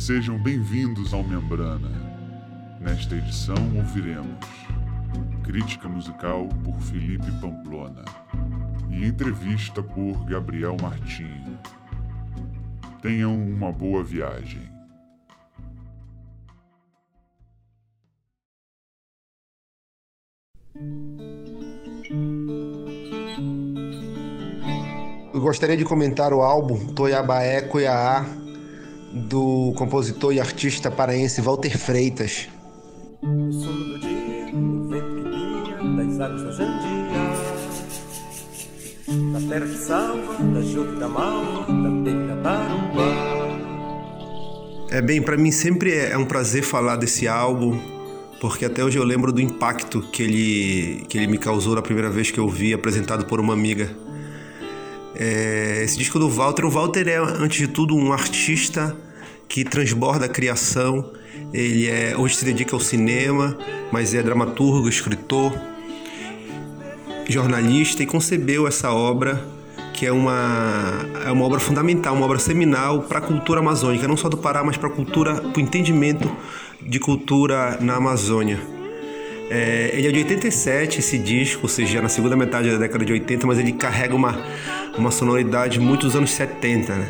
Sejam bem-vindos ao Membrana. Nesta edição ouviremos crítica musical por Felipe Pamplona e entrevista por Gabriel Martim. Tenham uma boa viagem. Eu gostaria de comentar o álbum Toiabaé Cuiaá do compositor e artista paraense Walter Freitas. No sono do dia, no vento que guia, das águas da Jandia, da terra que salva, da juca da malva, da teca da tarumba. É bem, para mim sempre é um prazer falar desse álbum, porque até hoje eu lembro do impacto que ele, que ele me causou na primeira vez que eu vi, apresentado por uma amiga. É, esse disco do Walter, o Walter é, antes de tudo, um artista que transborda a criação. Ele é, hoje se dedica ao cinema, mas é dramaturgo, escritor, jornalista e concebeu essa obra que é uma, é uma obra fundamental, uma obra seminal para a cultura amazônica, não só do Pará, mas para a cultura, para o entendimento de cultura na Amazônia. É, ele é de 87, esse disco, ou seja, na segunda metade da década de 80, mas ele carrega uma, uma sonoridade muito dos anos 70, né?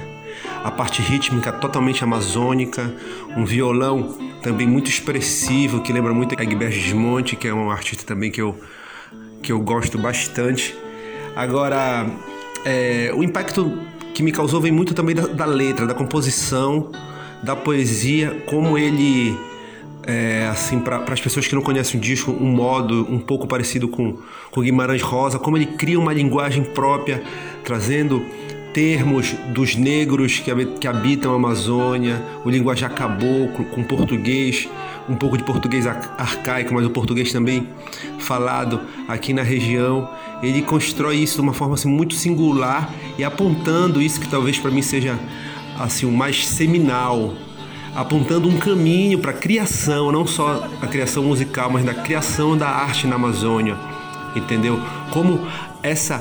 A parte rítmica totalmente amazônica, um violão também muito expressivo, que lembra muito Egberto Desmonte, que é um artista também que eu, que eu gosto bastante. Agora, é, o impacto que me causou vem muito também da, da letra, da composição, da poesia, como ele é, assim para as pessoas que não conhecem o disco, um modo um pouco parecido com, com Guimarães Rosa, como ele cria uma linguagem própria, trazendo termos dos negros que, que habitam a Amazônia, o linguajar caboclo com português, um pouco de português arcaico, mas o português também falado aqui na região. Ele constrói isso de uma forma assim, muito singular e apontando isso que talvez para mim seja assim o mais seminal apontando um caminho para a criação, não só a criação musical, mas da criação da arte na Amazônia, entendeu? Como essa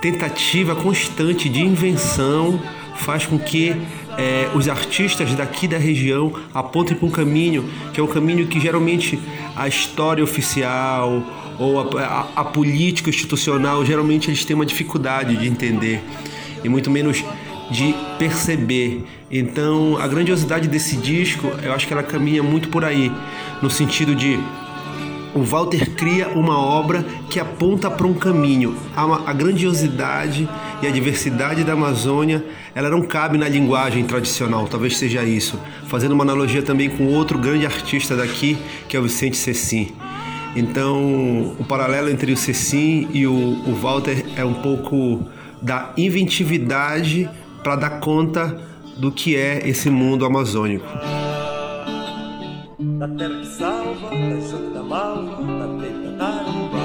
tentativa constante de invenção faz com que é, os artistas daqui da região apontem para um caminho que é um caminho que geralmente a história oficial ou a, a, a política institucional geralmente eles têm uma dificuldade de entender e muito menos de perceber. Então, a grandiosidade desse disco, eu acho que ela caminha muito por aí, no sentido de o Walter cria uma obra que aponta para um caminho. A, a, grandiosidade e a diversidade da Amazônia, ela não cabe na linguagem tradicional, talvez seja isso. Fazendo uma analogia também com outro grande artista daqui, que é o Vicente Cecim. Então, o paralelo entre o Cecim e o, o Walter é um pouco da inventividade para dar conta do que é esse mundo amazônico. Da terra que salva, da junta da malva, da teta da aruba.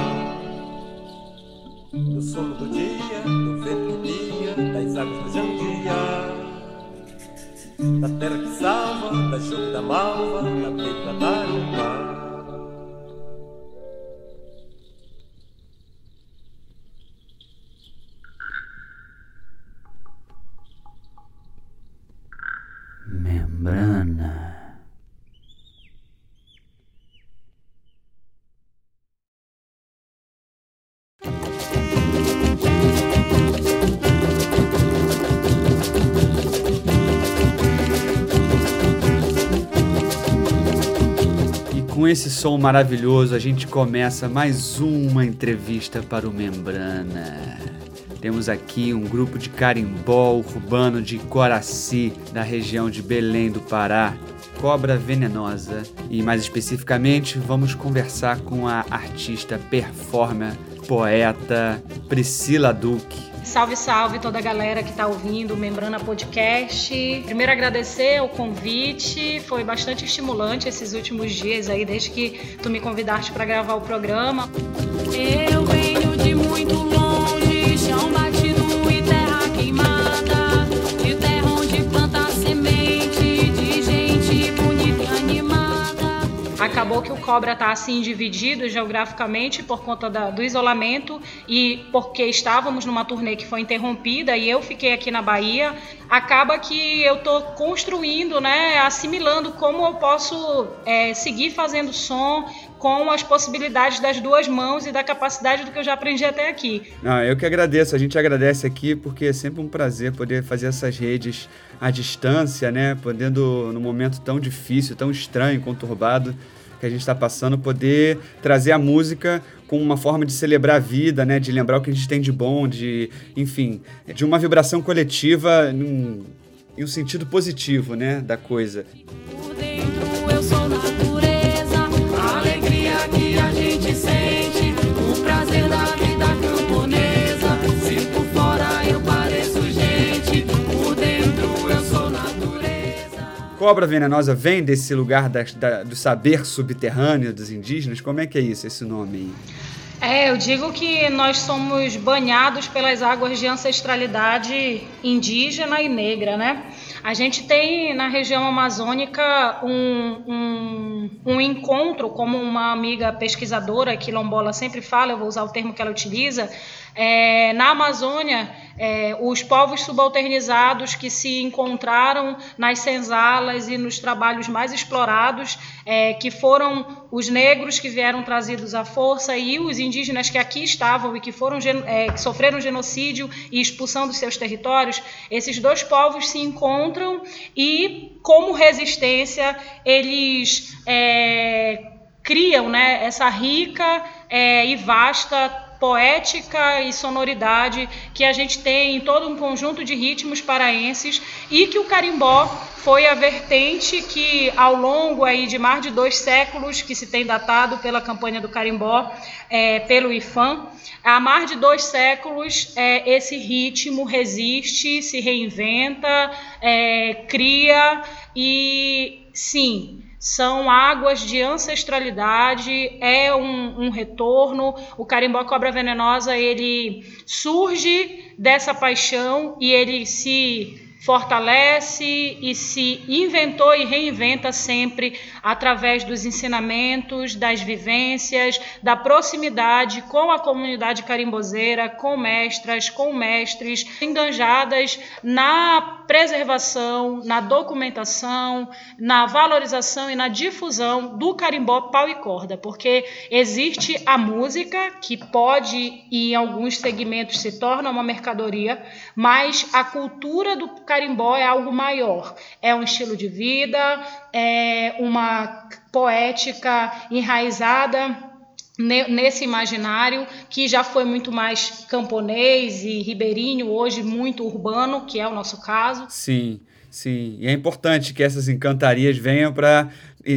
Do sono do dia, do vento das águas jandia. Da terra que salva, da da malva, da teta da. Membrana. E com esse som maravilhoso, a gente começa mais uma entrevista para o Membrana. Temos aqui um grupo de carimbó urbano de Coraci, da região de Belém do Pará, Cobra Venenosa. E mais especificamente, vamos conversar com a artista, performer, poeta Priscila Duque. Salve, salve toda a galera que está ouvindo o Membrana Podcast. Primeiro agradecer o convite, foi bastante estimulante esses últimos dias aí, desde que tu me convidaste para gravar o programa. Eu toa que o Cobra está assim dividido geograficamente por conta da- do isolamento e porque estávamos numa turnê que foi interrompida e eu fiquei aqui na Bahia. Acaba que eu tô construindo, né, assimilando como eu posso é, seguir fazendo som com as possibilidades das duas mãos e da capacidade do que eu já aprendi até aqui. Não, eu que agradeço. A gente agradece aqui porque é sempre um prazer poder fazer essas redes à distância, né? Podendo, num momento tão difícil, tão estranho, conturbado que a gente está passando, poder trazer a música com uma forma de celebrar a vida, né? De lembrar o que a gente tem de bom, de, enfim, de uma vibração coletiva em um sentido positivo, né? Da coisa. Cobra venenosa vem desse lugar da- da- do saber subterrâneo dos indígenas? Como é que é isso, esse nome aí? É, eu digo que nós somos banhados pelas águas de ancestralidade indígena e negra, né? A gente tem na região amazônica um, um, um encontro, como uma amiga pesquisadora quilombola sempre fala, eu vou usar o termo que ela utiliza, é, na Amazônia, é, os povos subalternizados que se encontraram nas senzalas e nos trabalhos mais explorados, é, que foram os negros que vieram trazidos à força e os indígenas que aqui estavam e que foram é, que sofreram genocídio e expulsão dos seus territórios, esses dois povos se encontram e, como resistência, eles é, criam né, essa rica é, e vasta poética e sonoridade que a gente tem em todo um conjunto de ritmos paraenses e que o carimbó foi a vertente que ao longo aí de mais de dois séculos que se tem datado pela campanha do carimbó é, pelo IFAM há mais de dois séculos é, esse ritmo resiste se reinventa é, cria e sim são águas de ancestralidade, é um, um retorno. O carimbó cobra venenosa ele surge dessa paixão e ele se fortalece e se inventou e reinventa sempre através dos ensinamentos, das vivências, da proximidade com a comunidade carimbozeira, com mestras, com mestres, enganjadas na preservação, na documentação, na valorização e na difusão do carimbó pau e corda, porque existe a música que pode e em alguns segmentos se torna uma mercadoria, mas a cultura do carimbó é algo maior, é um estilo de vida, é uma poética enraizada ne- nesse imaginário que já foi muito mais camponês e ribeirinho, hoje muito urbano, que é o nosso caso. Sim, sim. E é importante que essas encantarias venham para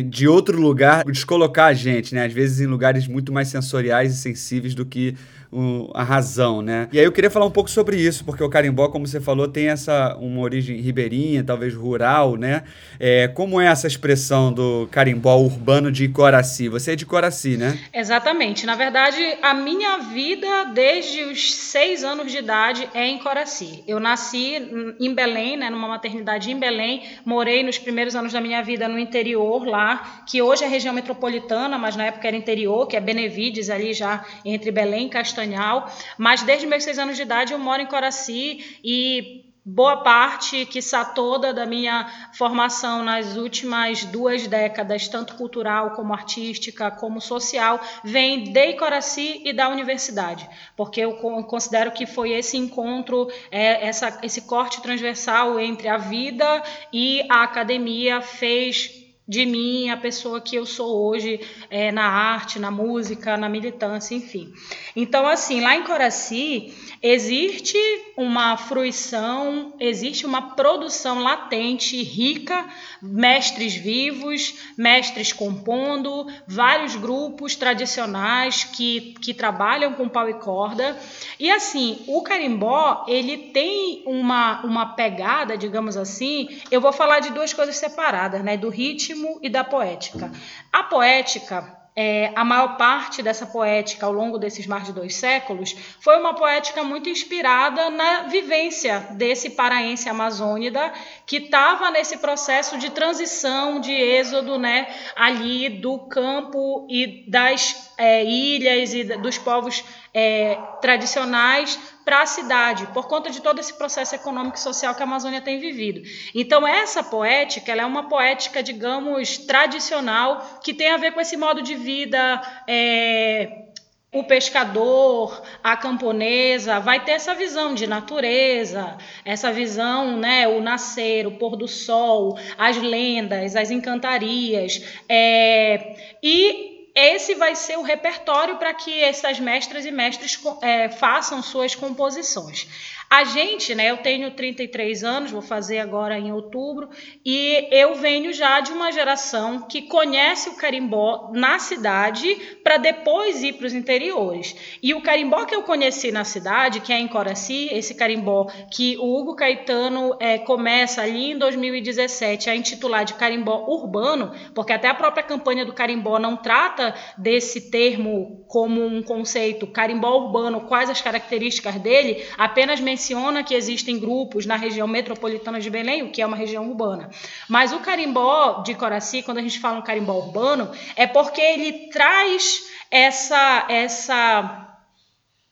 de outro lugar descolocar a gente, né? Às vezes em lugares muito mais sensoriais e sensíveis do que o- a razão, né? E aí eu queria falar um pouco sobre isso, porque o carimbó, como você falou, tem essa uma origem ribeirinha, talvez rural, né? É, como é essa expressão do carimbó urbano de Coraci? Você é de Coraci, né? Exatamente. Na verdade, a minha vida desde os seis anos de idade é em Coraci. Eu nasci em Belém, né, numa maternidade em Belém. Morei nos primeiros anos da minha vida no interior lá, que hoje é região metropolitana, mas na época era interior, que é Benevides, ali já entre Belém e Castanhal. Mas desde meus seis anos de idade eu moro em Coraci e boa parte, quiçá toda, da minha formação nas últimas duas décadas, tanto cultural como artística, como social, vem de Coraci e da universidade, porque eu con- considero que foi esse encontro, é, essa, esse corte transversal entre a vida e a academia fez de mim a pessoa que eu sou hoje é, na arte, na música, na militância, enfim. Então, assim, lá em Coraci existe uma fruição, existe uma produção latente, rica, mestres vivos, mestres compondo, vários grupos tradicionais que, que trabalham com pau e corda. E assim, o carimbó, ele tem uma, uma pegada, digamos assim, eu vou falar de duas coisas separadas, né? Do ritmo e da poética. A poética é, a maior parte dessa poética ao longo desses mais de dois séculos foi uma poética muito inspirada na vivência desse paraense amazônida que estava nesse processo de transição, de êxodo, né, ali do campo e das é, ilhas e dos povos é, tradicionais para a cidade, por conta de todo esse processo econômico e social que a Amazônia tem vivido. Então, essa poética ela é uma poética, digamos, tradicional, que tem a ver com esse modo de vida. É, o pescador, a camponesa, vai ter essa visão de natureza, essa visão, né, o nascer, o pôr do sol, as lendas, as encantarias, é, e esse vai ser o repertório para que essas mestras e mestres é, façam suas composições. A gente, né, eu tenho 33 anos, vou fazer agora em outubro, e eu venho já de uma geração que conhece o carimbó na cidade para depois ir para os interiores. E o carimbó que eu conheci na cidade, que é em Coraci, esse carimbó que o Hugo Caetano é, começa ali em 2017 a intitular de carimbó urbano, porque até a própria campanha do carimbó não trata desse termo como um conceito, carimbó urbano, quais as características dele, apenas menciona menciona que existem grupos na região metropolitana de Belém, o que é uma região urbana. Mas o carimbó de Coraci, quando a gente fala um carimbó urbano, é porque ele traz essa essa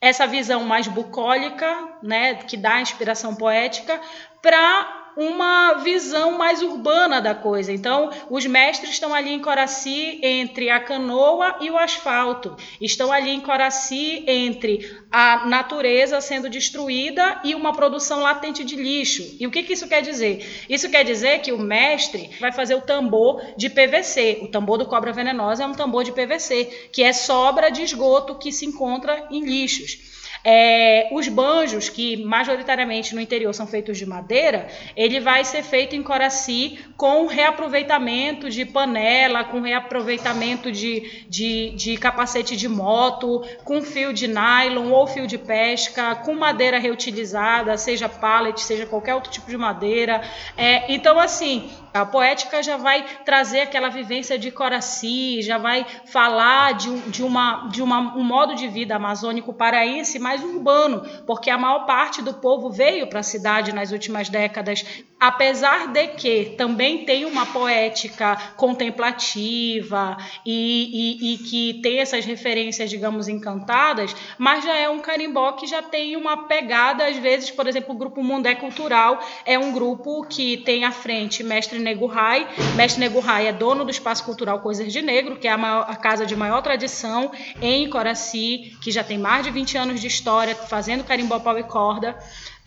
essa visão mais bucólica, né, que dá inspiração poética, para uma visão mais urbana da coisa. Então, os mestres estão ali em Coraci entre a canoa e o asfalto, estão ali em Coraci entre a natureza sendo destruída e uma produção latente de lixo. E o que, que isso quer dizer? Isso quer dizer que o mestre vai fazer o tambor de PVC. O tambor do cobra venenosa é um tambor de PVC, que é sobra de esgoto que se encontra em lixos. É, os banjos, que majoritariamente no interior são feitos de madeira, ele vai ser feito em Coraci com reaproveitamento de panela, com reaproveitamento de, de, de capacete de moto, com fio de nylon ou fio de pesca, com madeira reutilizada, seja pallet, seja qualquer outro tipo de madeira. É, então, assim, a poética já vai trazer aquela vivência de Coraci, já vai falar de, de, uma, de uma, um modo de vida amazônico paraense mais urbano, porque a maior parte do povo veio para a cidade nas últimas décadas, apesar de que também tem uma poética contemplativa e, e, e que tem essas referências, digamos, encantadas, mas já é um carimbó que já tem uma pegada, às vezes, por exemplo, o grupo Mundé Cultural é um grupo que tem à frente mestre Nego Rai. Mestre Nego Rai é dono do Espaço Cultural Coisas de Negro, que é a, maior, a casa de maior tradição em Coraci, que já tem mais de 20 anos de história fazendo carimbó pau e corda.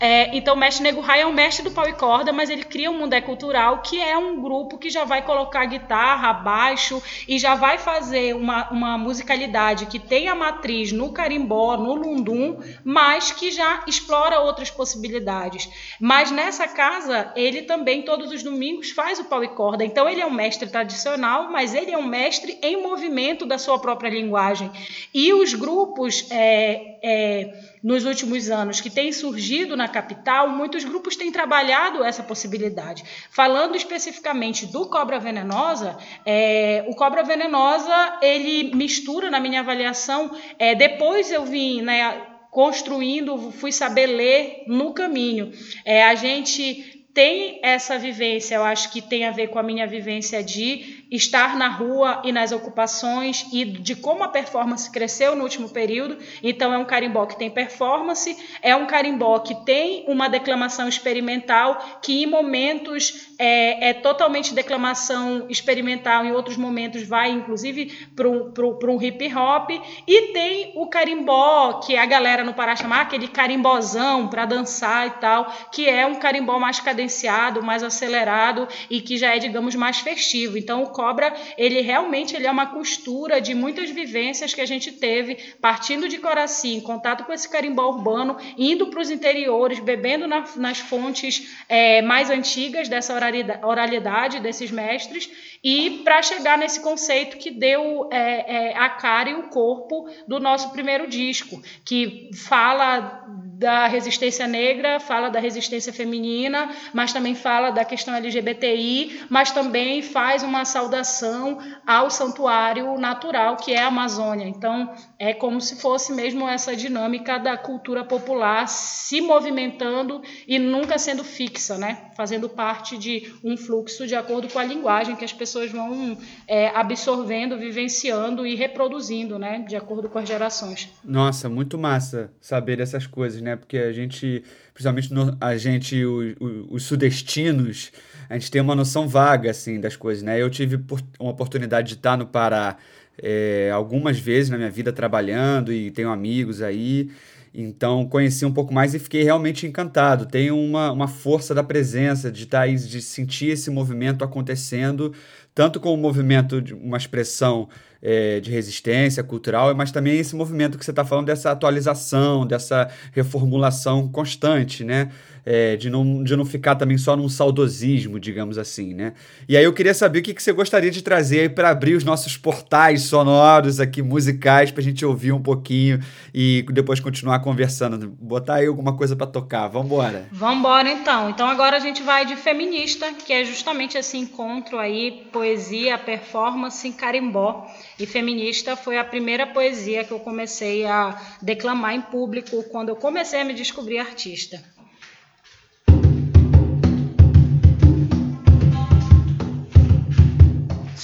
É, então, o mestre Nego Rai é um mestre do pau e corda, mas ele cria um Mundé Cultural, que é um grupo que já vai colocar guitarra, baixo e já vai fazer uma, uma musicalidade que tem a matriz no carimbó, no lundum, mas que já explora outras possibilidades. Mas nessa casa, ele também, todos os domingos, faz o pau e corda. Então, ele é um mestre tradicional, mas ele é um mestre em movimento da sua própria linguagem. E os grupos. É, é, nos últimos anos que tem surgido na capital, muitos grupos têm trabalhado essa possibilidade. Falando especificamente do cobra venenosa, é, o cobra venenosa ele mistura, na minha avaliação, é, depois eu vim né, construindo, fui saber ler no caminho. É, a gente tem essa vivência, eu acho que tem a ver com a minha vivência de estar na rua e nas ocupações e de como a performance cresceu no último período. Então, é um carimbó que tem performance, é um carimbó que tem uma declamação experimental, que em momentos é, é totalmente declamação experimental, em outros momentos vai, inclusive, para um, hip hop. E tem o carimbó, que a galera no Pará chama aquele carimbozão para dançar e tal, que é um carimbó mais cadenciado, mais acelerado e que já é, digamos, mais festivo. Então, o cobra, ele realmente ele é uma costura de muitas vivências que a gente teve, partindo de Coraci, em contato com esse carimbó urbano, indo para os interiores, bebendo na, nas fontes é, mais antigas dessa oralidade desses mestres, e para chegar nesse conceito que deu é, é, a cara e o corpo do nosso primeiro disco, que fala da resistência negra, fala da resistência feminina, mas também fala da questão LGBTI, mas também faz uma saudação ao santuário natural que é a Amazônia. Então, é como se fosse mesmo essa dinâmica da cultura popular se movimentando e nunca sendo fixa, né? Fazendo parte de um fluxo de acordo com a linguagem que as pessoas vão é, absorvendo, vivenciando e reproduzindo, né? De acordo com as gerações. Nossa, muito massa saber dessas coisas, né? Porque a gente, principalmente no- a gente, o- o- os sudestinos, a gente tem uma noção vaga, assim, das coisas, né? Eu tive uma oportunidade de estar no Pará é, algumas vezes na minha vida trabalhando e tenho amigos aí. Então conheci um pouco mais e fiquei realmente encantado. Tem uma, uma força da presença, de estar aí, de sentir esse movimento acontecendo, tanto como um movimento de uma expressão é, de resistência cultural, mas também esse movimento que você está falando dessa atualização, dessa reformulação constante, né? É, de, não, de não ficar também só num saudosismo, digamos assim, né? E aí eu queria saber o que, que você gostaria de trazer para abrir os nossos portais sonoros aqui, musicais, para a gente ouvir um pouquinho e depois continuar conversando. Botar aí alguma coisa para tocar. Vamos embora então. Então agora a gente vai de feminista, que é justamente esse encontro aí, poesia, performance em carimbó. E feminista foi a primeira poesia que eu comecei a declamar em público quando eu comecei a me descobrir artista.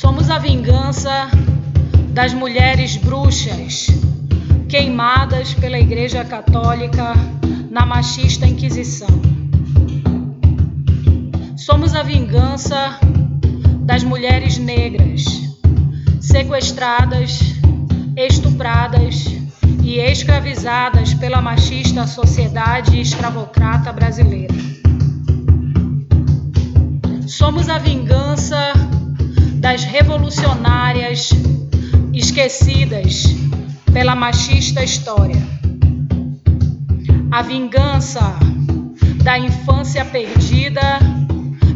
Somos a vingança das mulheres bruxas queimadas pela Igreja Católica na machista Inquisição. Somos a vingança das mulheres negras sequestradas, estupradas e escravizadas pela machista sociedade escravocrata brasileira. Somos a vingança das revolucionárias esquecidas pela machista história. A vingança da infância perdida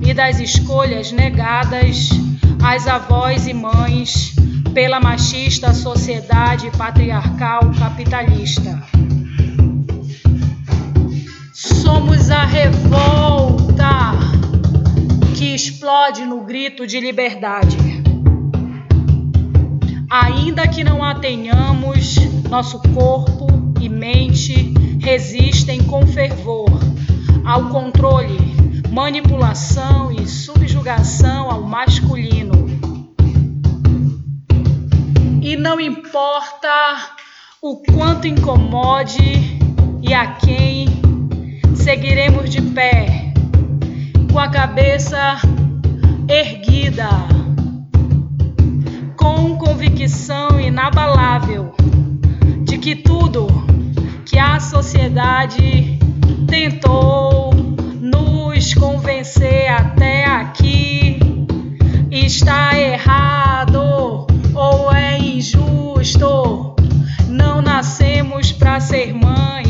e das escolhas negadas às avós e mães pela machista sociedade patriarcal capitalista. Somos a revolta explode no grito de liberdade. Ainda que não a tenhamos, nosso corpo e mente resistem com fervor ao controle, manipulação e subjugação ao masculino. E não importa o quanto incomode e a quem seguiremos de pé, com a cabeça erguida com convicção inabalável de que tudo que a sociedade tentou nos convencer até aqui está errado ou é injusto. Não nascemos para ser mãe,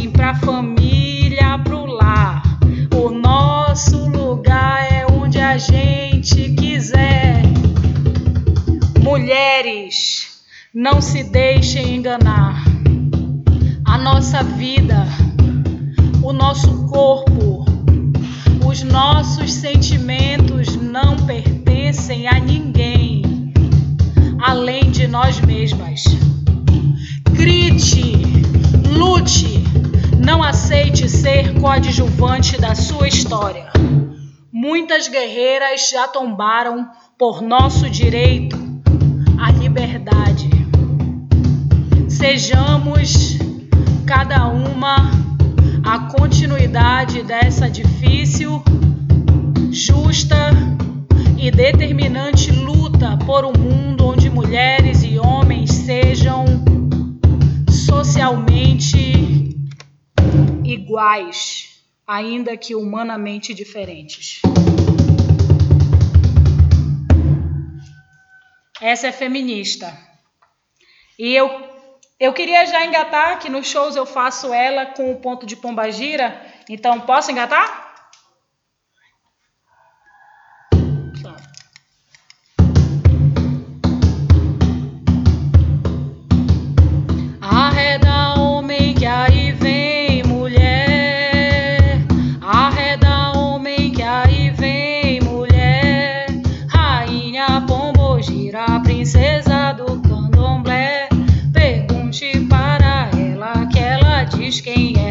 gente quiser. Mulheres, não se deixem enganar. A nossa vida, o nosso corpo, os nossos sentimentos não pertencem a ninguém além de nós mesmas. Grite, lute, não aceite ser coadjuvante da sua história. Muitas guerreiras já tombaram por nosso direito à liberdade. Sejamos cada uma a continuidade dessa difícil, justa e determinante luta por um mundo onde mulheres e homens sejam socialmente iguais, ainda que humanamente diferentes. Essa é feminista. E eu, eu queria já engatar, que nos shows eu faço ela com o ponto de pombagira. Então, posso engatar? quem é.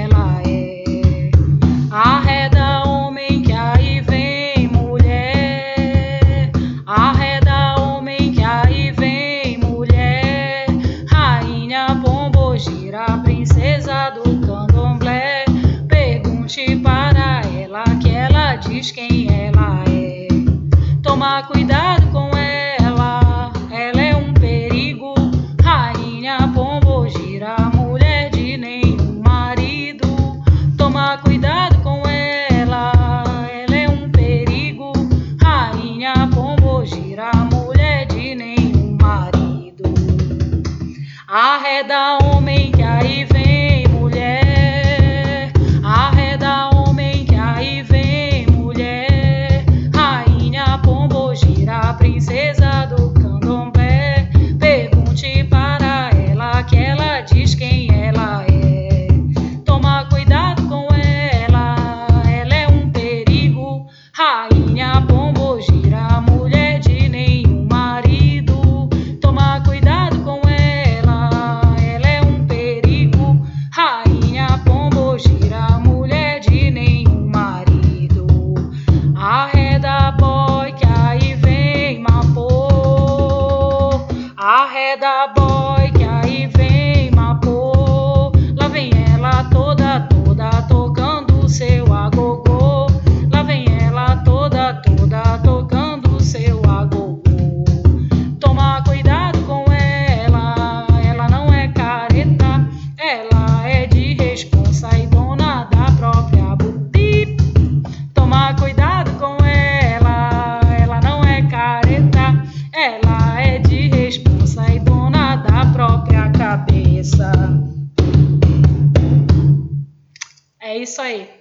É isso aí.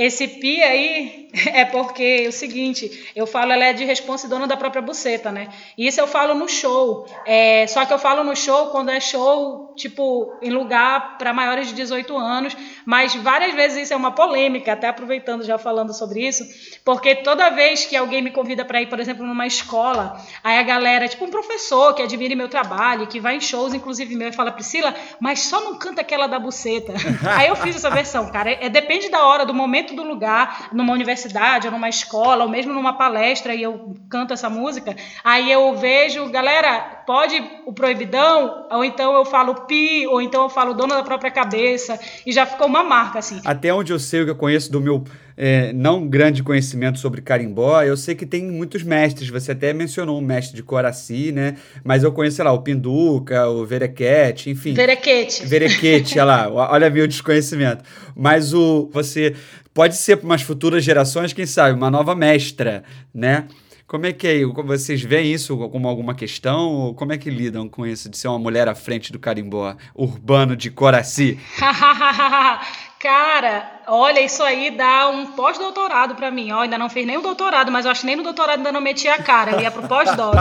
Esse pi aí é porque é o seguinte, eu falo ela é de responsa e dona da própria buceta, né? Isso eu falo no show. É, só que eu falo no show quando é show, tipo, em lugar para maiores de 18 anos, mas várias vezes isso é uma polêmica, até aproveitando já falando sobre isso, porque toda vez que alguém me convida para ir, por exemplo, numa escola, aí a galera, tipo um professor que admire meu trabalho, que vai em shows, inclusive meu, e fala, Priscila, mas só não canta aquela da buceta. aí eu fiz essa versão, cara. É, depende da hora, do momento do lugar, numa universidade, ou numa escola, ou mesmo numa palestra, e eu canto essa música, aí eu vejo, galera, pode o proibidão, ou então eu falo pi, ou então eu falo dona da própria cabeça, e já ficou uma marca, assim. Até onde eu sei o que eu conheço do meu é, não grande conhecimento sobre carimbó, eu sei que tem muitos mestres. Você até mencionou um mestre de Coraci, né? Mas eu conheço, sei lá, o Pinduca, o Verequete, enfim. Verequete. Verequete, olha lá, olha meu desconhecimento. Mas o você pode ser para umas futuras gerações, quem sabe, uma nova mestra, né? Como é que é? Vocês veem isso como alguma questão? Ou como é que lidam com isso de ser uma mulher à frente do carimbó urbano de Coraci? Cara, olha, isso aí dá um pós-doutorado para mim. Ó, ainda não fiz nem o doutorado, mas eu acho que nem no doutorado ainda não meti a cara. Eu ia pro pós-doc.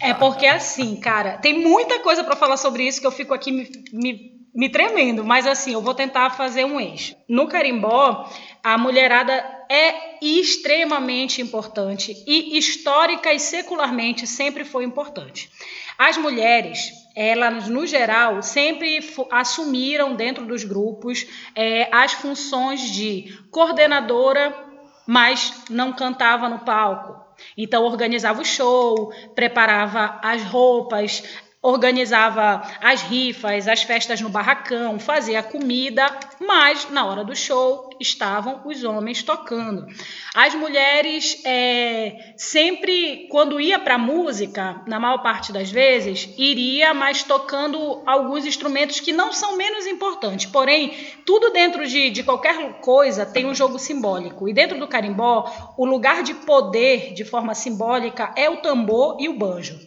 É porque assim, cara, tem muita coisa para falar sobre isso que eu fico aqui me, me, me tremendo. Mas assim, eu vou tentar fazer um eixo. No carimbó, a mulherada é extremamente importante e histórica e secularmente sempre foi importante. As mulheres, elas no geral sempre assumiram dentro dos grupos é, as funções de coordenadora, mas não cantava no palco. Então organizava o show, preparava as roupas, organizava as rifas, as festas no barracão, fazia comida, mas na hora do show estavam os homens tocando. As mulheres é, sempre, quando ia para música, na maior parte das vezes, iria, mas tocando alguns instrumentos que não são menos importantes. Porém, tudo dentro de, de qualquer coisa tem um jogo simbólico. E dentro do carimbó, o lugar de poder de forma simbólica é o tambor e o banjo.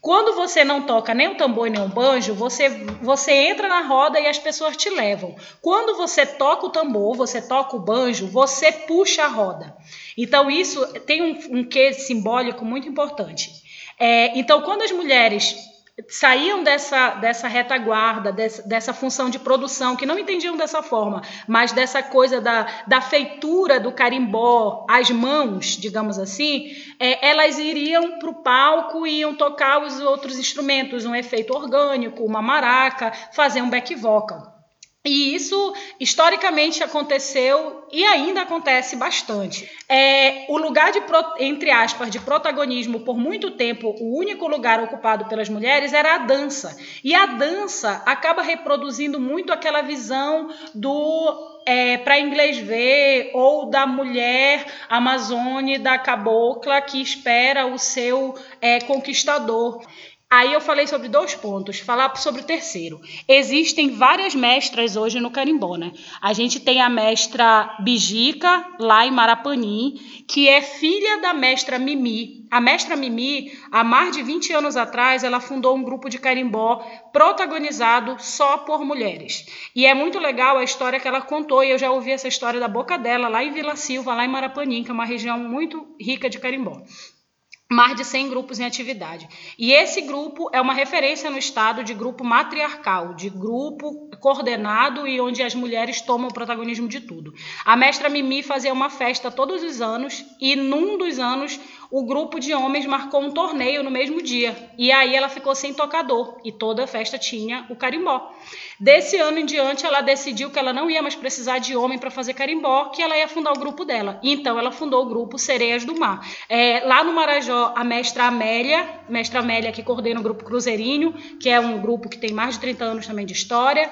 Quando você não toca nem o tambor nem o banjo, você, você entra na roda e as pessoas te levam. Quando você toca o tambor, você toca o banjo, você puxa a roda. Então, isso tem um, um quê simbólico muito importante. É, então, quando as mulheres saíam dessa, dessa retaguarda, dessa, dessa função de produção, que não entendiam dessa forma, mas dessa coisa da, da feitura do carimbó às mãos, digamos assim, é, elas iriam para o palco e iam tocar os outros instrumentos, um efeito orgânico, uma maraca, fazer um back vocal. E isso historicamente aconteceu e ainda acontece bastante. É, o lugar de, entre aspas, de protagonismo por muito tempo, o único lugar ocupado pelas mulheres era a dança. E a dança acaba reproduzindo muito aquela visão do é, para inglês ver ou da mulher amazone da cabocla que espera o seu é, conquistador. Aí eu falei sobre dois pontos, falar sobre o terceiro. Existem várias mestras hoje no carimbó, né? A gente tem a mestra Bijica, lá em Marapanim, que é filha da mestra Mimi. A mestra Mimi, há mais de 20 anos atrás, ela fundou um grupo de carimbó protagonizado só por mulheres. E é muito legal a história que ela contou, e eu já ouvi essa história da boca dela, lá em Vila Silva, lá em Marapanim, que é uma região muito rica de carimbó mais de 100 grupos em atividade. E esse grupo é uma referência no estado de grupo matriarcal, de grupo coordenado e onde as mulheres tomam o protagonismo de tudo. A mestra Mimi fazia uma festa todos os anos e num dos anos o grupo de homens marcou um torneio no mesmo dia. E aí ela ficou sem tocador e toda a festa tinha o carimbó. Desse ano em diante, ela decidiu que ela não ia mais precisar de homem para fazer carimbó, que ela ia fundar o grupo dela. Então ela fundou o grupo Sereias do Mar. É, lá no Marajó, a mestra Amélia, mestra Amélia que coordena o grupo Cruzeirinho, que é um grupo que tem mais de 30 anos também de história.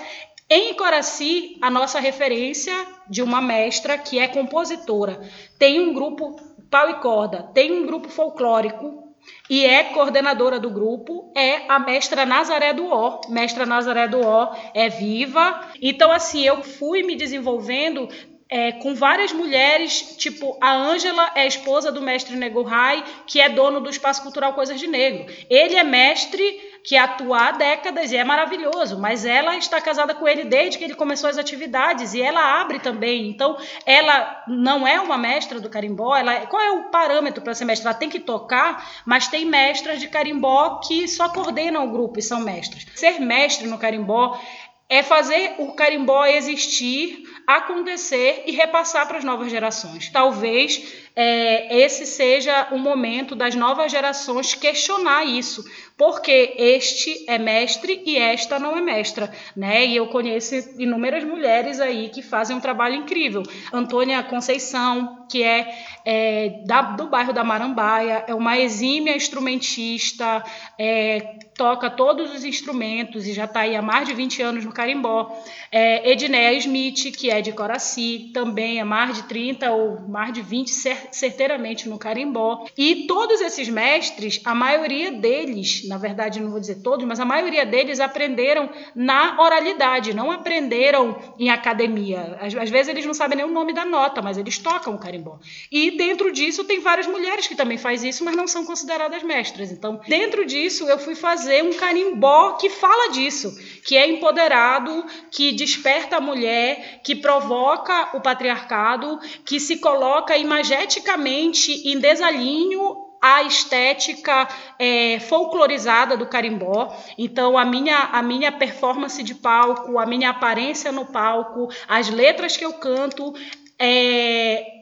Em Coraci, a nossa referência de uma mestra que é compositora. Tem um grupo pau e corda, tem um grupo folclórico e é coordenadora do grupo, é a mestra Nazaré do Ó. Mestra Nazaré do Ó é viva. Então, assim, eu fui me desenvolvendo é, com várias mulheres, tipo, a Ângela é esposa do mestre Nego Rai, que é dono do Espaço Cultural Coisas de Negro. Ele é mestre que atua há décadas e é maravilhoso, mas ela está casada com ele desde que ele começou as atividades e ela abre também. Então, ela não é uma mestra do carimbó, ela, é, qual é o parâmetro para ser mestra? Ela tem que tocar, mas tem mestras de carimbó que só coordenam o grupo e são mestras. Ser mestre no carimbó é fazer o carimbó existir, acontecer e repassar para as novas gerações. Talvez é, esse seja o momento das novas gerações questionar isso, porque este é mestre e esta não é mestra, né? E eu conheço inúmeras mulheres aí que fazem um trabalho incrível. Antônia Conceição, que é, é da, do bairro da Marambaia, é uma exímia instrumentista, é, toca todos os instrumentos e já está aí há mais de 20 anos no carimbó. É, Edneia Smith, que é de Coraci, também há mais de 30 ou mais de 20 certeiramente no carimbó. E todos esses mestres, a maioria deles, na verdade não vou dizer todos, mas a maioria deles aprenderam na oralidade, não aprenderam em academia. Às, às vezes eles não sabem nem o nome da nota, mas eles tocam o carimbó. E dentro disso tem várias mulheres que também fazem isso, mas não são consideradas mestras. Então, dentro disso eu fui fazer um carimbó que fala disso, que é empoderado, que desperta a mulher, que provoca o patriarcado, que se coloca imageticamente em desalinho a estética é, folclorizada do carimbó. Então, a minha, a minha performance de palco, a minha aparência no palco, as letras que eu canto, é,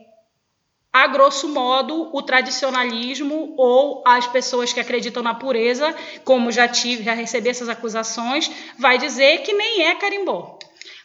a grosso modo, o tradicionalismo ou as pessoas que acreditam na pureza, como já tive, já recebi essas acusações, vai dizer que nem é carimbó.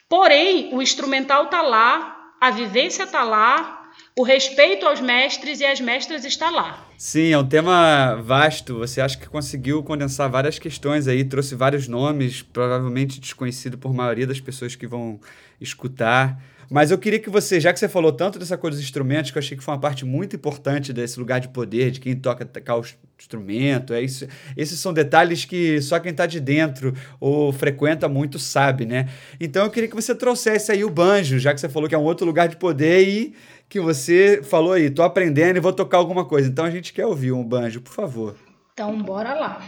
Porém, o instrumental tá lá, a vivência tá lá, o respeito aos mestres e às mestras está lá. Sim, é um tema vasto. Você acha que conseguiu condensar várias questões aí, trouxe vários nomes, provavelmente desconhecido por maioria das pessoas que vão escutar. Mas eu queria que você, já que você falou tanto dessa coisa dos instrumentos, que eu achei que foi uma parte muito importante desse lugar de poder, de quem toca tocar o instrumento, é isso, esses são detalhes que só quem está de dentro ou frequenta muito sabe, né? Então eu queria que você trouxesse aí o banjo, já que você falou que é um outro lugar de poder e que você falou aí, tô aprendendo e vou tocar alguma coisa. Então a gente quer ouvir um banjo, por favor. Então, bora lá.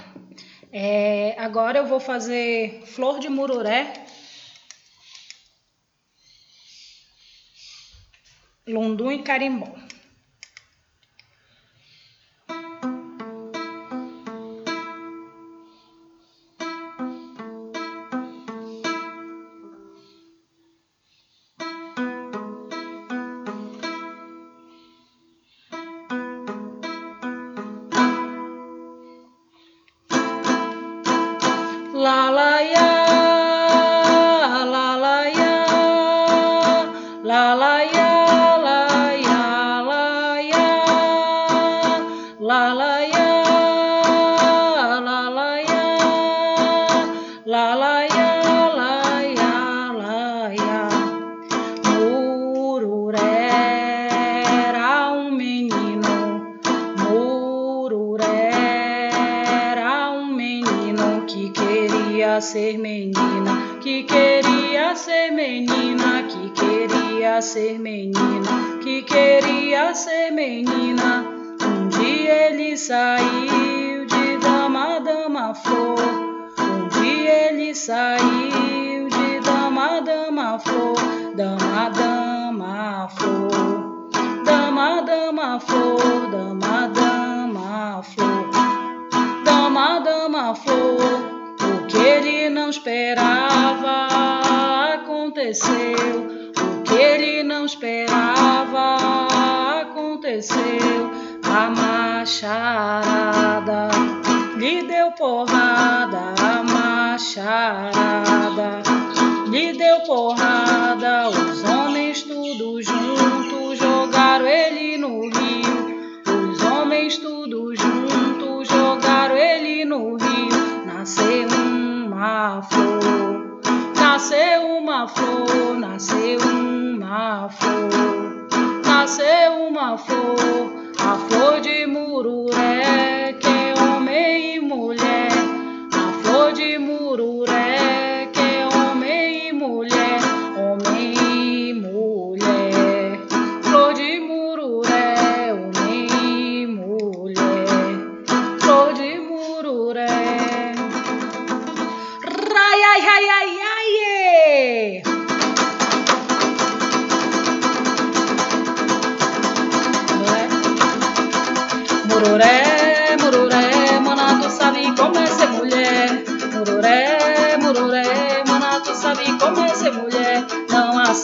É, agora eu vou fazer Flor de Mururé. Lundum e Carimbó. Porrada. A macharada lhe deu porrada. Os homens tudo juntos jogaram ele no rio. Os homens tudo juntos jogaram ele no rio. Nasceu uma flor, nasceu uma flor, nasceu uma flor, nasceu uma flor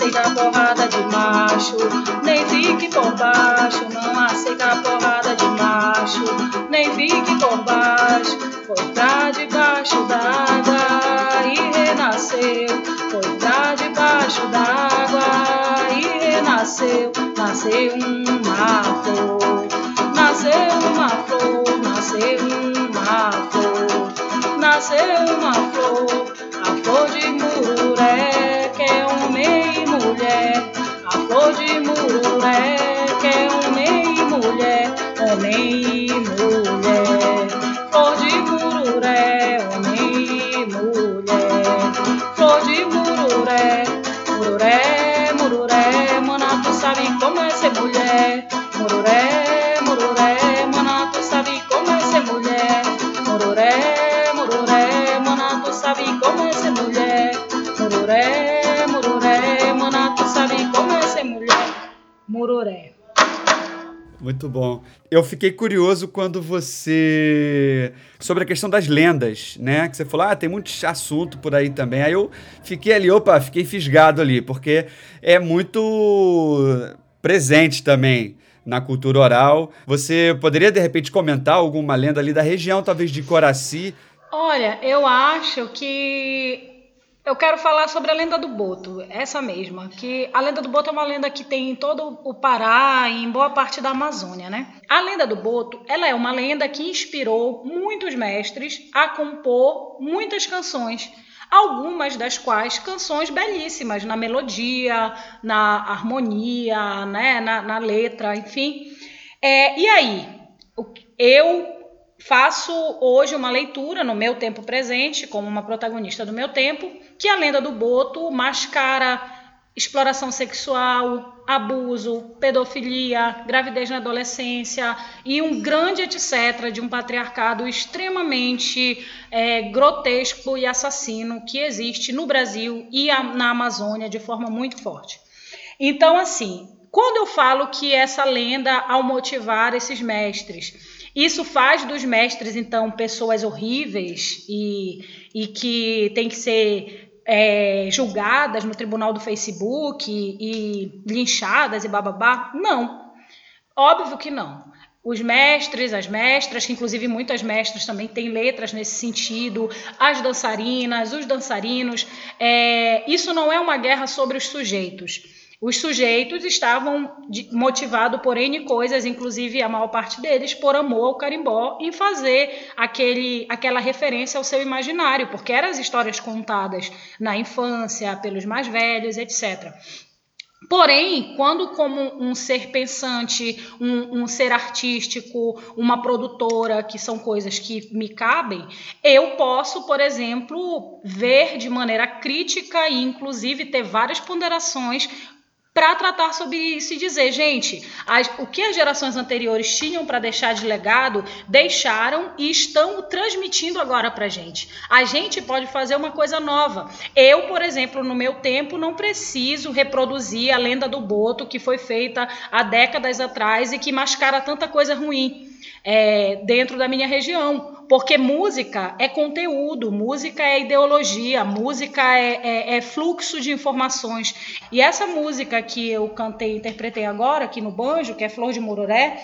aceita porrada de macho, nem fique por baixo. Não aceita porrada de macho, nem fique por baixo. Foi pra debaixo d'água e renasceu. Foi pra debaixo d'água e renasceu. Nasceu uma flor, nasceu uma flor, nasceu uma flor, nasceu uma flor. A flor de mururé, que é homem e mulher. A flor de mururé, que é homem e mulher. Homem e mulher. Flor de mururé, homem e mulher. Flor de mururé, mururé, mururé. Mana, tu sabe como é ser mulher. Mururé, Muito bom. Eu fiquei curioso quando você. sobre a questão das lendas, né? Que você falou, ah, tem muito assunto por aí também. Aí eu fiquei ali, opa, fiquei fisgado ali, porque é muito presente também na cultura oral. Você poderia, de repente, comentar alguma lenda ali da região, talvez de Coraci? Olha, eu acho que eu quero falar sobre a lenda do Boto, essa mesma. Que a lenda do Boto é uma lenda que tem em todo o Pará e em boa parte da Amazônia, né? A lenda do Boto, ela é uma lenda que inspirou muitos mestres a compor muitas canções. Algumas das quais canções belíssimas na melodia, na harmonia, né, na, na letra, enfim. É, e aí, eu faço hoje uma leitura no meu tempo presente, como uma protagonista do meu tempo, que a lenda do Boto mascara exploração sexual, abuso, pedofilia, gravidez na adolescência e um grande etc. de um patriarcado extremamente é, grotesco e assassino que existe no Brasil e a- na Amazônia de forma muito forte. Então, assim, quando eu falo que essa lenda, ao motivar esses mestres, isso faz dos mestres, então, pessoas horríveis e, e que têm que ser é, julgadas no tribunal do Facebook e, e linchadas e bababá? Não. Óbvio que não. Os mestres, as mestras, que inclusive muitas mestras também têm letras nesse sentido, as dançarinas, os dançarinos, é, isso não é uma guerra sobre os sujeitos. Os sujeitos estavam motivados por N coisas, inclusive a maior parte deles por amor ao carimbó, em fazer aquele, aquela referência ao seu imaginário, porque eram as histórias contadas na infância, pelos mais velhos, etc. Porém, quando como um ser pensante, um, um, ser artístico, uma produtora, que são coisas que me cabem, eu posso, por exemplo, ver de maneira crítica e inclusive ter várias ponderações para tratar sobre isso e dizer, gente, as, o que as gerações anteriores tinham para deixar de legado, deixaram e estão transmitindo agora para gente. A gente pode fazer uma coisa nova. Eu, por exemplo, no meu tempo, não preciso reproduzir a lenda do Boto que foi feita há décadas atrás e que mascara tanta coisa ruim é, dentro da minha região. Porque música é conteúdo, música é ideologia, música é, é, é, fluxo de informações. E essa música que eu cantei e interpretei agora, aqui no Banjo, que é Flor de Mororé,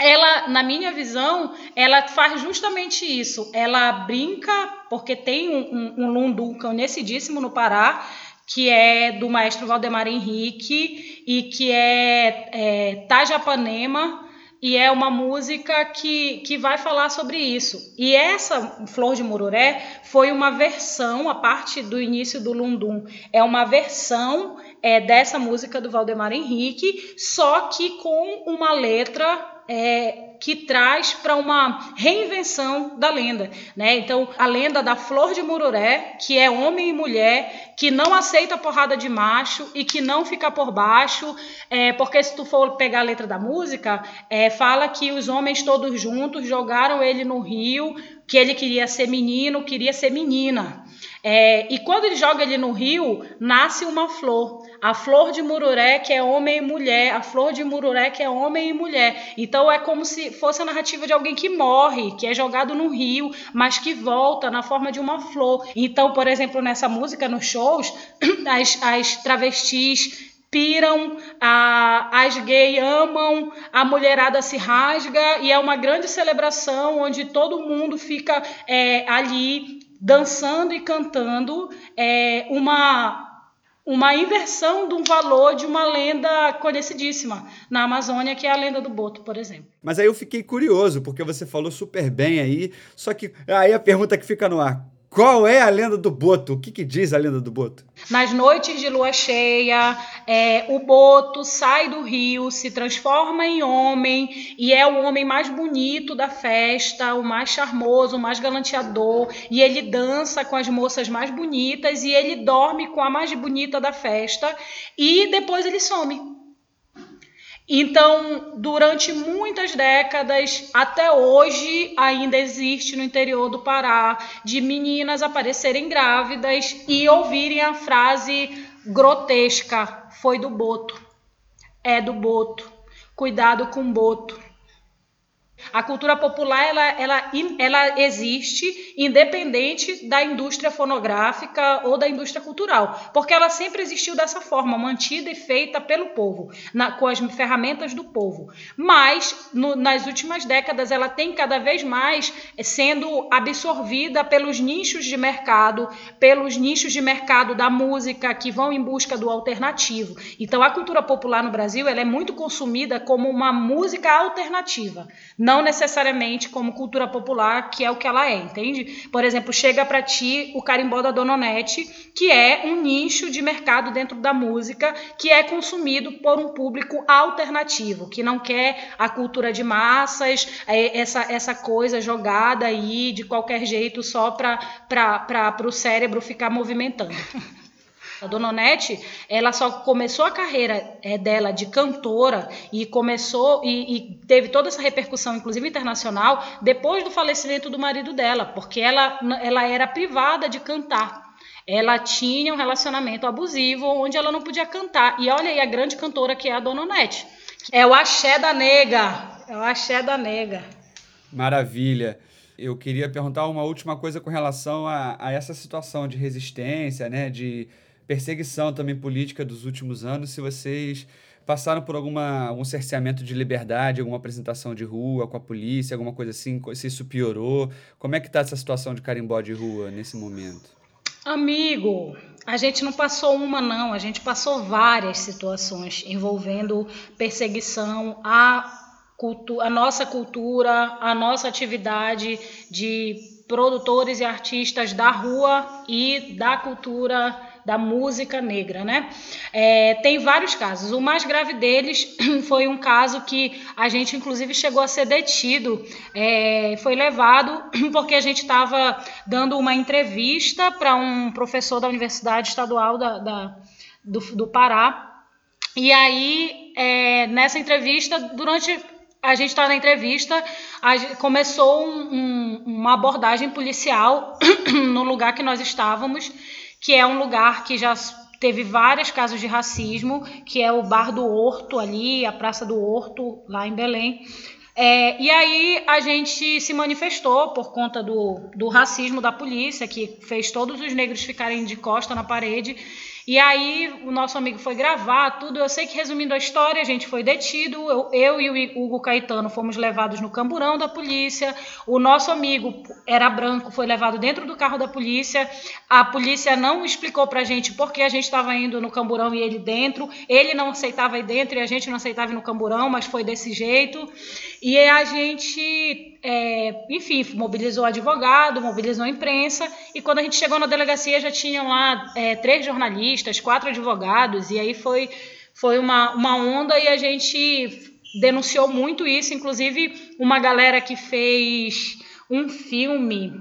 ela, na minha visão, ela faz justamente isso. Ela brinca, porque tem um, um, um lundum conhecidíssimo no Pará, que é do maestro Valdemar Henrique e que é, é Tajapanema, e é uma música que, que vai falar sobre isso. E essa Flor de Mururé foi uma versão, a parte do início do Lundum, é uma versão é, dessa música do Valdemar Henrique, só que com uma letra é, que traz para uma reinvenção da lenda. Né? Então, a lenda da Flor de Mururé, que é homem e mulher, que não aceita porrada de macho e que não fica por baixo, é, porque se tu for pegar a letra da música, é, fala que os homens todos juntos jogaram ele no rio, que ele queria ser menino, queria ser menina. É, e quando ele joga ele no rio, nasce uma flor. A flor de mururé, que é homem e mulher. A flor de mururé, que é homem e mulher. Então é como se fosse a narrativa de alguém que morre, que é jogado no rio, mas que volta na forma de uma flor. Então, por exemplo, nessa música, nos shows, as, as travestis piram, a, as gays amam, a mulherada se rasga e é uma grande celebração onde todo mundo fica é, ali dançando e cantando é, uma uma inversão de um valor de uma lenda conhecidíssima na Amazônia, que é a lenda do Boto, por exemplo. Mas aí eu fiquei curioso, porque você falou super bem aí, só que aí a pergunta que fica no ar, qual é a lenda do Boto? O que, que diz a lenda do Boto? Nas noites de lua cheia, é, o Boto sai do rio, se transforma em homem e é o homem mais bonito da festa, o mais charmoso, o mais galanteador. E ele dança com as moças mais bonitas e ele dorme com a mais bonita da festa e depois ele some. Então, durante muitas décadas, até hoje, ainda existe no interior do Pará de meninas aparecerem grávidas e ouvirem a frase grotesca: foi do boto, é do boto, cuidado com o boto. A cultura popular ela, ela, ela existe independente da indústria fonográfica ou da indústria cultural, porque ela sempre existiu dessa forma, mantida e feita pelo povo, na, com as ferramentas do povo. Mas no, nas últimas décadas ela tem cada vez mais sendo absorvida pelos nichos de mercado, pelos nichos de mercado da música que vão em busca do alternativo. Então a cultura popular no Brasil ela é muito consumida como uma música alternativa não necessariamente como cultura popular, que é o que ela é, entende? Por exemplo, chega para ti o carimbó da Dona Onete, que é um nicho de mercado dentro da música que é consumido por um público alternativo, que não quer a cultura de massas, é, essa, essa coisa jogada aí de qualquer jeito só para o cérebro ficar movimentando. A Dona Onete, ela só começou a carreira é, dela de cantora e começou e, e, teve toda essa repercussão, inclusive internacional, depois do falecimento do marido dela, porque ela, ela era privada de cantar. Ela tinha um relacionamento abusivo onde ela não podia cantar. E olha aí a grande cantora que é a Dona Onete. É o axé da nega. É o axé da nega. Maravilha. Eu queria perguntar uma última coisa com relação a, a essa situação de resistência, né? De perseguição também política dos últimos anos, se vocês passaram por alguma, algum cerceamento de liberdade, alguma apresentação de rua com a polícia, alguma coisa assim, se isso piorou. Como é que está essa situação de carimbó de rua nesse momento? Amigo, a gente não passou uma não, a gente passou várias situações envolvendo perseguição à cultu a nossa cultura, a nossa atividade de produtores e artistas da rua e da cultura da música negra, né? É, tem vários casos. O mais grave deles foi um caso que a gente, inclusive, chegou a ser detido. É, foi levado porque a gente estava dando uma entrevista para um professor da Universidade Estadual da, da do, do Pará. E aí, é, nessa entrevista, durante a gente está na entrevista, a, começou um, um, uma abordagem policial no lugar que nós estávamos, que é um lugar que já teve vários casos de racismo, que é o Bar do Horto ali, a Praça do Horto, lá em Belém. É, e aí a gente se manifestou por conta do, do racismo da polícia, que fez todos os negros ficarem de costa na parede. E aí o nosso amigo foi gravar tudo. Eu sei que resumindo a história, a gente foi detido. Eu, eu e o Hugo Caetano fomos levados no camburão da polícia. O nosso amigo era branco, foi levado dentro do carro da polícia. A polícia não explicou pra gente por que a gente estava indo no camburão e ele dentro. Ele não aceitava ir dentro e a gente não aceitava ir no camburão, mas foi desse jeito. E a gente, é, enfim, mobilizou advogado, mobilizou a imprensa. E quando a gente chegou na delegacia já tinham lá é, três jornalistas quatro advogados, e aí foi, foi uma, uma onda e a gente denunciou muito isso, inclusive uma galera que fez um filme,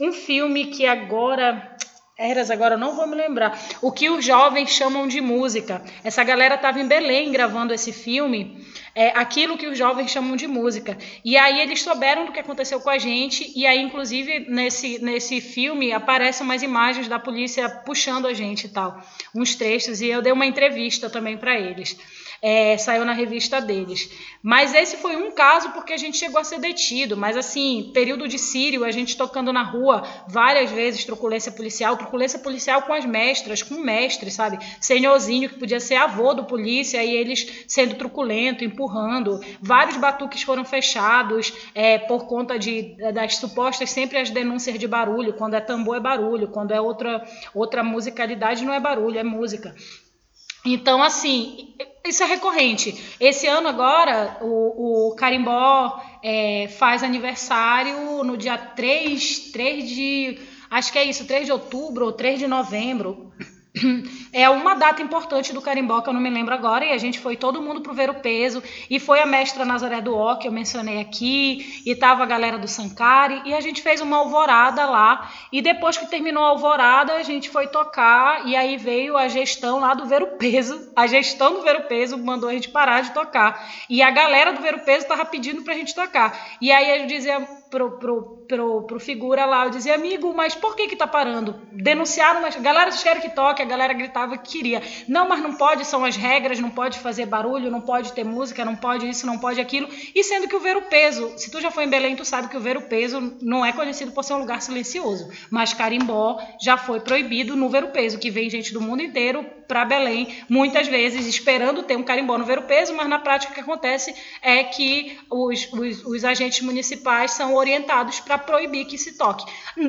um filme que agora Eras, agora não vou me lembrar. O que os jovens chamam de música. Essa galera estava em Belém gravando esse filme, é, aquilo que os jovens chamam de música. E aí eles souberam do que aconteceu com a gente, e aí, inclusive, nesse, nesse filme aparecem umas imagens da polícia puxando a gente e tal, uns trechos, e eu dei uma entrevista também para eles é, saiu na revista deles. Mas esse foi um caso porque a gente chegou a ser detido. Mas assim, período de Sírio, a gente tocando na rua várias vezes, truculência policial, truculência policial com as mestras, com o mestre, sabe? Senhorzinho que podia ser avô do polícia e eles sendo truculento. Vários batuques foram fechados é, por conta de, das supostas sempre as denúncias de barulho. Quando é tambor é barulho, quando é outra, outra musicalidade não é barulho, é música. Então, assim, isso é recorrente. Esse ano agora, o, o Carimbó é, faz aniversário no dia 3, 3 de. Acho que é isso, 3 de outubro ou 3 de novembro. É uma data importante do carimbó que eu não me lembro agora, e a gente foi todo mundo pro ver o peso, e foi a mestra Nazaré do Ó, que eu mencionei aqui, e tava a galera do Sankari, e a gente fez uma alvorada lá, e depois que terminou a alvorada, a gente foi tocar, e aí veio a gestão lá do ver o peso, a gestão do ver o peso mandou a gente parar de tocar, e a galera do ver o peso tava pedindo pra gente tocar, e aí eu dizia pro, pro, pro, pro figura lá, eu dizia, amigo, mas por que que tá parando? Denunciaram, mas galera, vocês querem que toque? A galera gritava que queria. Não, mas não pode, são as regras, não pode fazer barulho, não pode ter música, não pode isso, não pode aquilo. E sendo que o Ver o Peso, se tu já foi em Belém, tu sabe que o Ver o Peso não é conhecido por ser um lugar silencioso, mas carimbó já foi proibido no Ver o Peso, que vem gente do mundo inteiro para Belém, muitas vezes esperando ter um carimbó no Ver o Peso, mas na prática o que acontece é que os, os, os agentes municipais são orientados para proibir que se toque.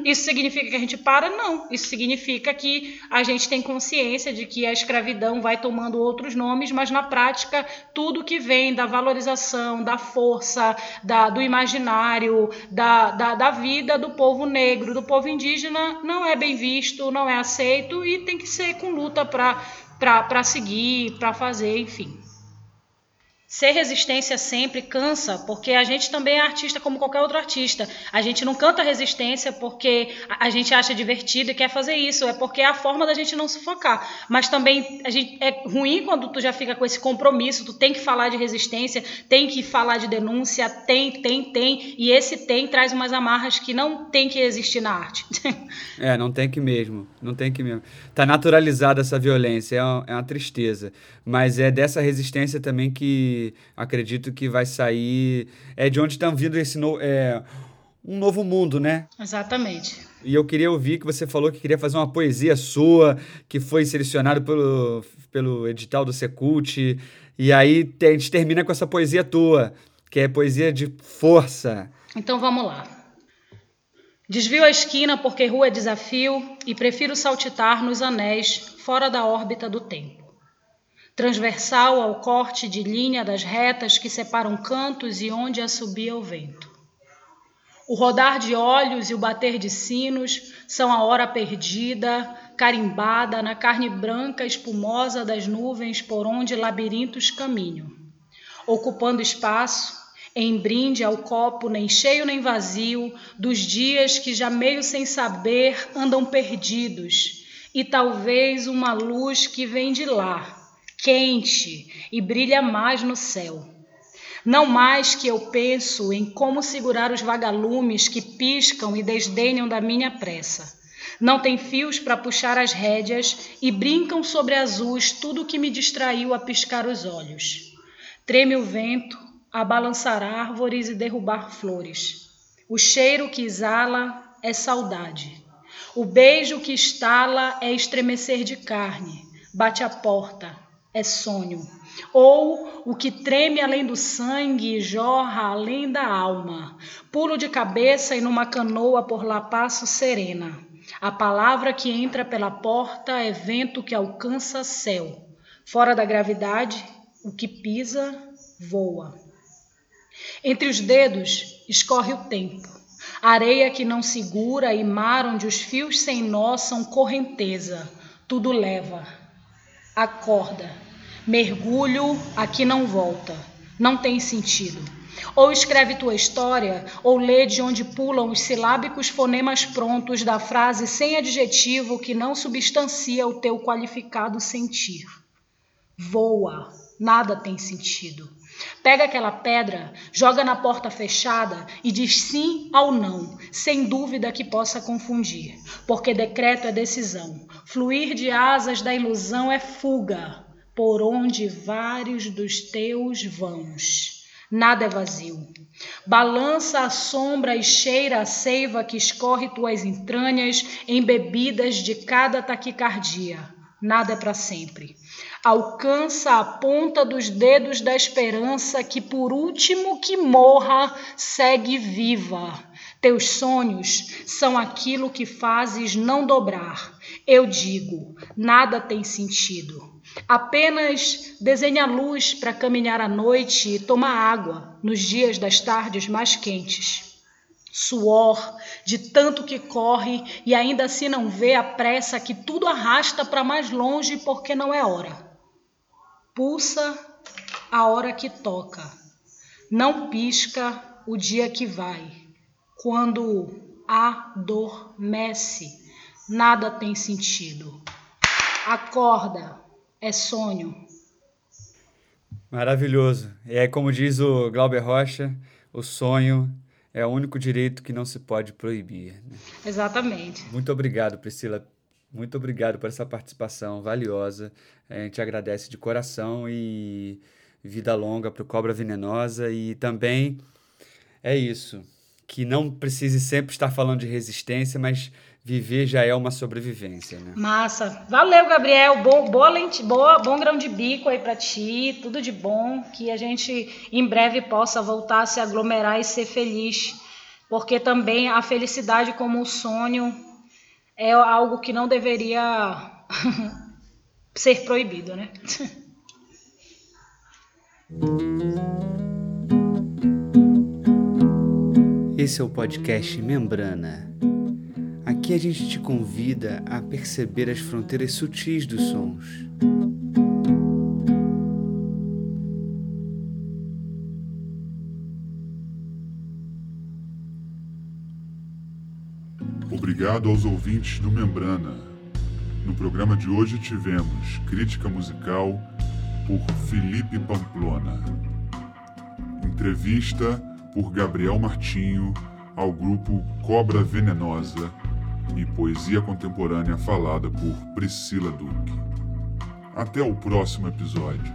Isso significa que a gente para? Não. Isso significa que a gente tem consciência de que a escravidão vai tomando outros nomes, mas na prática tudo que vem da valorização, da força, da, do imaginário, da, da, da vida do povo negro, do povo indígena, não é bem visto, não é aceito e tem que ser com luta para seguir, para fazer, enfim. Ser resistência sempre cansa, porque a gente também é artista como qualquer outro artista. A gente não canta resistência porque a gente acha divertido e quer fazer isso, é porque é a forma da gente não sufocar. Mas também a gente, é ruim quando tu já fica com esse compromisso, tu tem que falar de resistência, tem que falar de denúncia, tem, tem, tem, e esse tem traz umas amarras que não tem que existir na arte. é, não tem que mesmo, não tem que mesmo. Tá naturalizada essa violência, é uma, é uma tristeza, mas é dessa resistência também que acredito que vai sair. É de onde estão vindo esse no, é, um novo mundo, né? Exatamente. E eu queria ouvir que você falou que queria fazer uma poesia sua, que foi selecionado pelo, pelo edital do Secult. E aí a gente termina com essa poesia tua, que é poesia de força. Então vamos lá. Desvio a esquina porque rua é desafio e prefiro saltitar nos anéis fora da órbita do tempo transversal ao corte de linha das retas que separam cantos e onde assobia o vento. O rodar de olhos e o bater de sinos são a hora perdida, carimbada na carne branca espumosa das nuvens por onde labirintos caminho, ocupando espaço em brinde ao copo nem cheio nem vazio dos dias que já meio sem saber andam perdidos e talvez uma luz que vem de lá, quente e brilha mais no céu. Não mais que eu penso em como segurar os vagalumes que piscam e desdenham da minha pressa. Não tem fios para puxar as rédeas e brincam sobre azuis tudo que me distraiu a piscar os olhos. Treme o vento, a balançar árvores e derrubar flores. O cheiro que exala é saudade. O beijo que estala é estremecer de carne. Bate a porta, é sonho. Ou o que treme além do sangue e jorra além da alma. Pulo de cabeça e numa canoa por lá passo serena. A palavra que entra pela porta é vento que alcança céu. Fora da gravidade, o que pisa, voa. Entre os dedos escorre o tempo, areia que não segura e mar onde os fios sem nó são correnteza. Tudo leva. Acorda. Mergulho aqui não volta. Não tem sentido. Ou escreve tua história, ou lê de onde pulam os silábicos fonemas prontos da frase sem adjetivo que não substancia o teu qualificado sentir. Voa, nada tem sentido. Pega aquela pedra, joga na porta fechada e diz sim ao não, sem dúvida que possa confundir, porque decreto é decisão. Fluir de asas da ilusão é fuga, por onde vários dos teus vãos. Nada é vazio. Balança a sombra e cheira a seiva que escorre tuas entranhas, embebidas de cada taquicardia. Nada é para sempre. Alcança a ponta dos dedos da esperança que, por último que morra, segue viva. Teus sonhos são aquilo que fazes não dobrar. Eu digo, nada tem sentido. Apenas desenha luz para caminhar à noite e toma água nos dias das tardes mais quentes. Suor de tanto que corre e ainda assim não vê a pressa que tudo arrasta para mais longe porque não é hora. Pulsa a hora que toca, não pisca o dia que vai. Quando adormece, nada tem sentido. Acorda é sonho. Maravilhoso. E é como diz o Glauber Rocha, o sonho é o único direito que não se pode proibir. né? Exatamente. Muito obrigado, Priscila. Muito obrigado por essa participação valiosa. A gente agradece de coração e vida longa para o Cobra Venenosa. E também é isso, que não precise sempre estar falando de resistência, mas viver já é uma sobrevivência, né? Massa. Valeu, Gabriel. Boa, boa lente, boa, bom grão de bico aí pra ti. Tudo de bom. Que a gente em breve possa voltar a se aglomerar e ser feliz. Porque também a felicidade como um sonho é algo que não deveria ser proibido, né? Esse é o podcast Membrana. Aqui a gente te convida a perceber as fronteiras sutis dos sons. Obrigado aos ouvintes do Membrana. No programa de hoje tivemos crítica musical por Felipe Pamplona, entrevista por Gabriel Martinho ao grupo Cobra Venenosa e poesia contemporânea falada por Priscila Duque. Até o próximo episódio.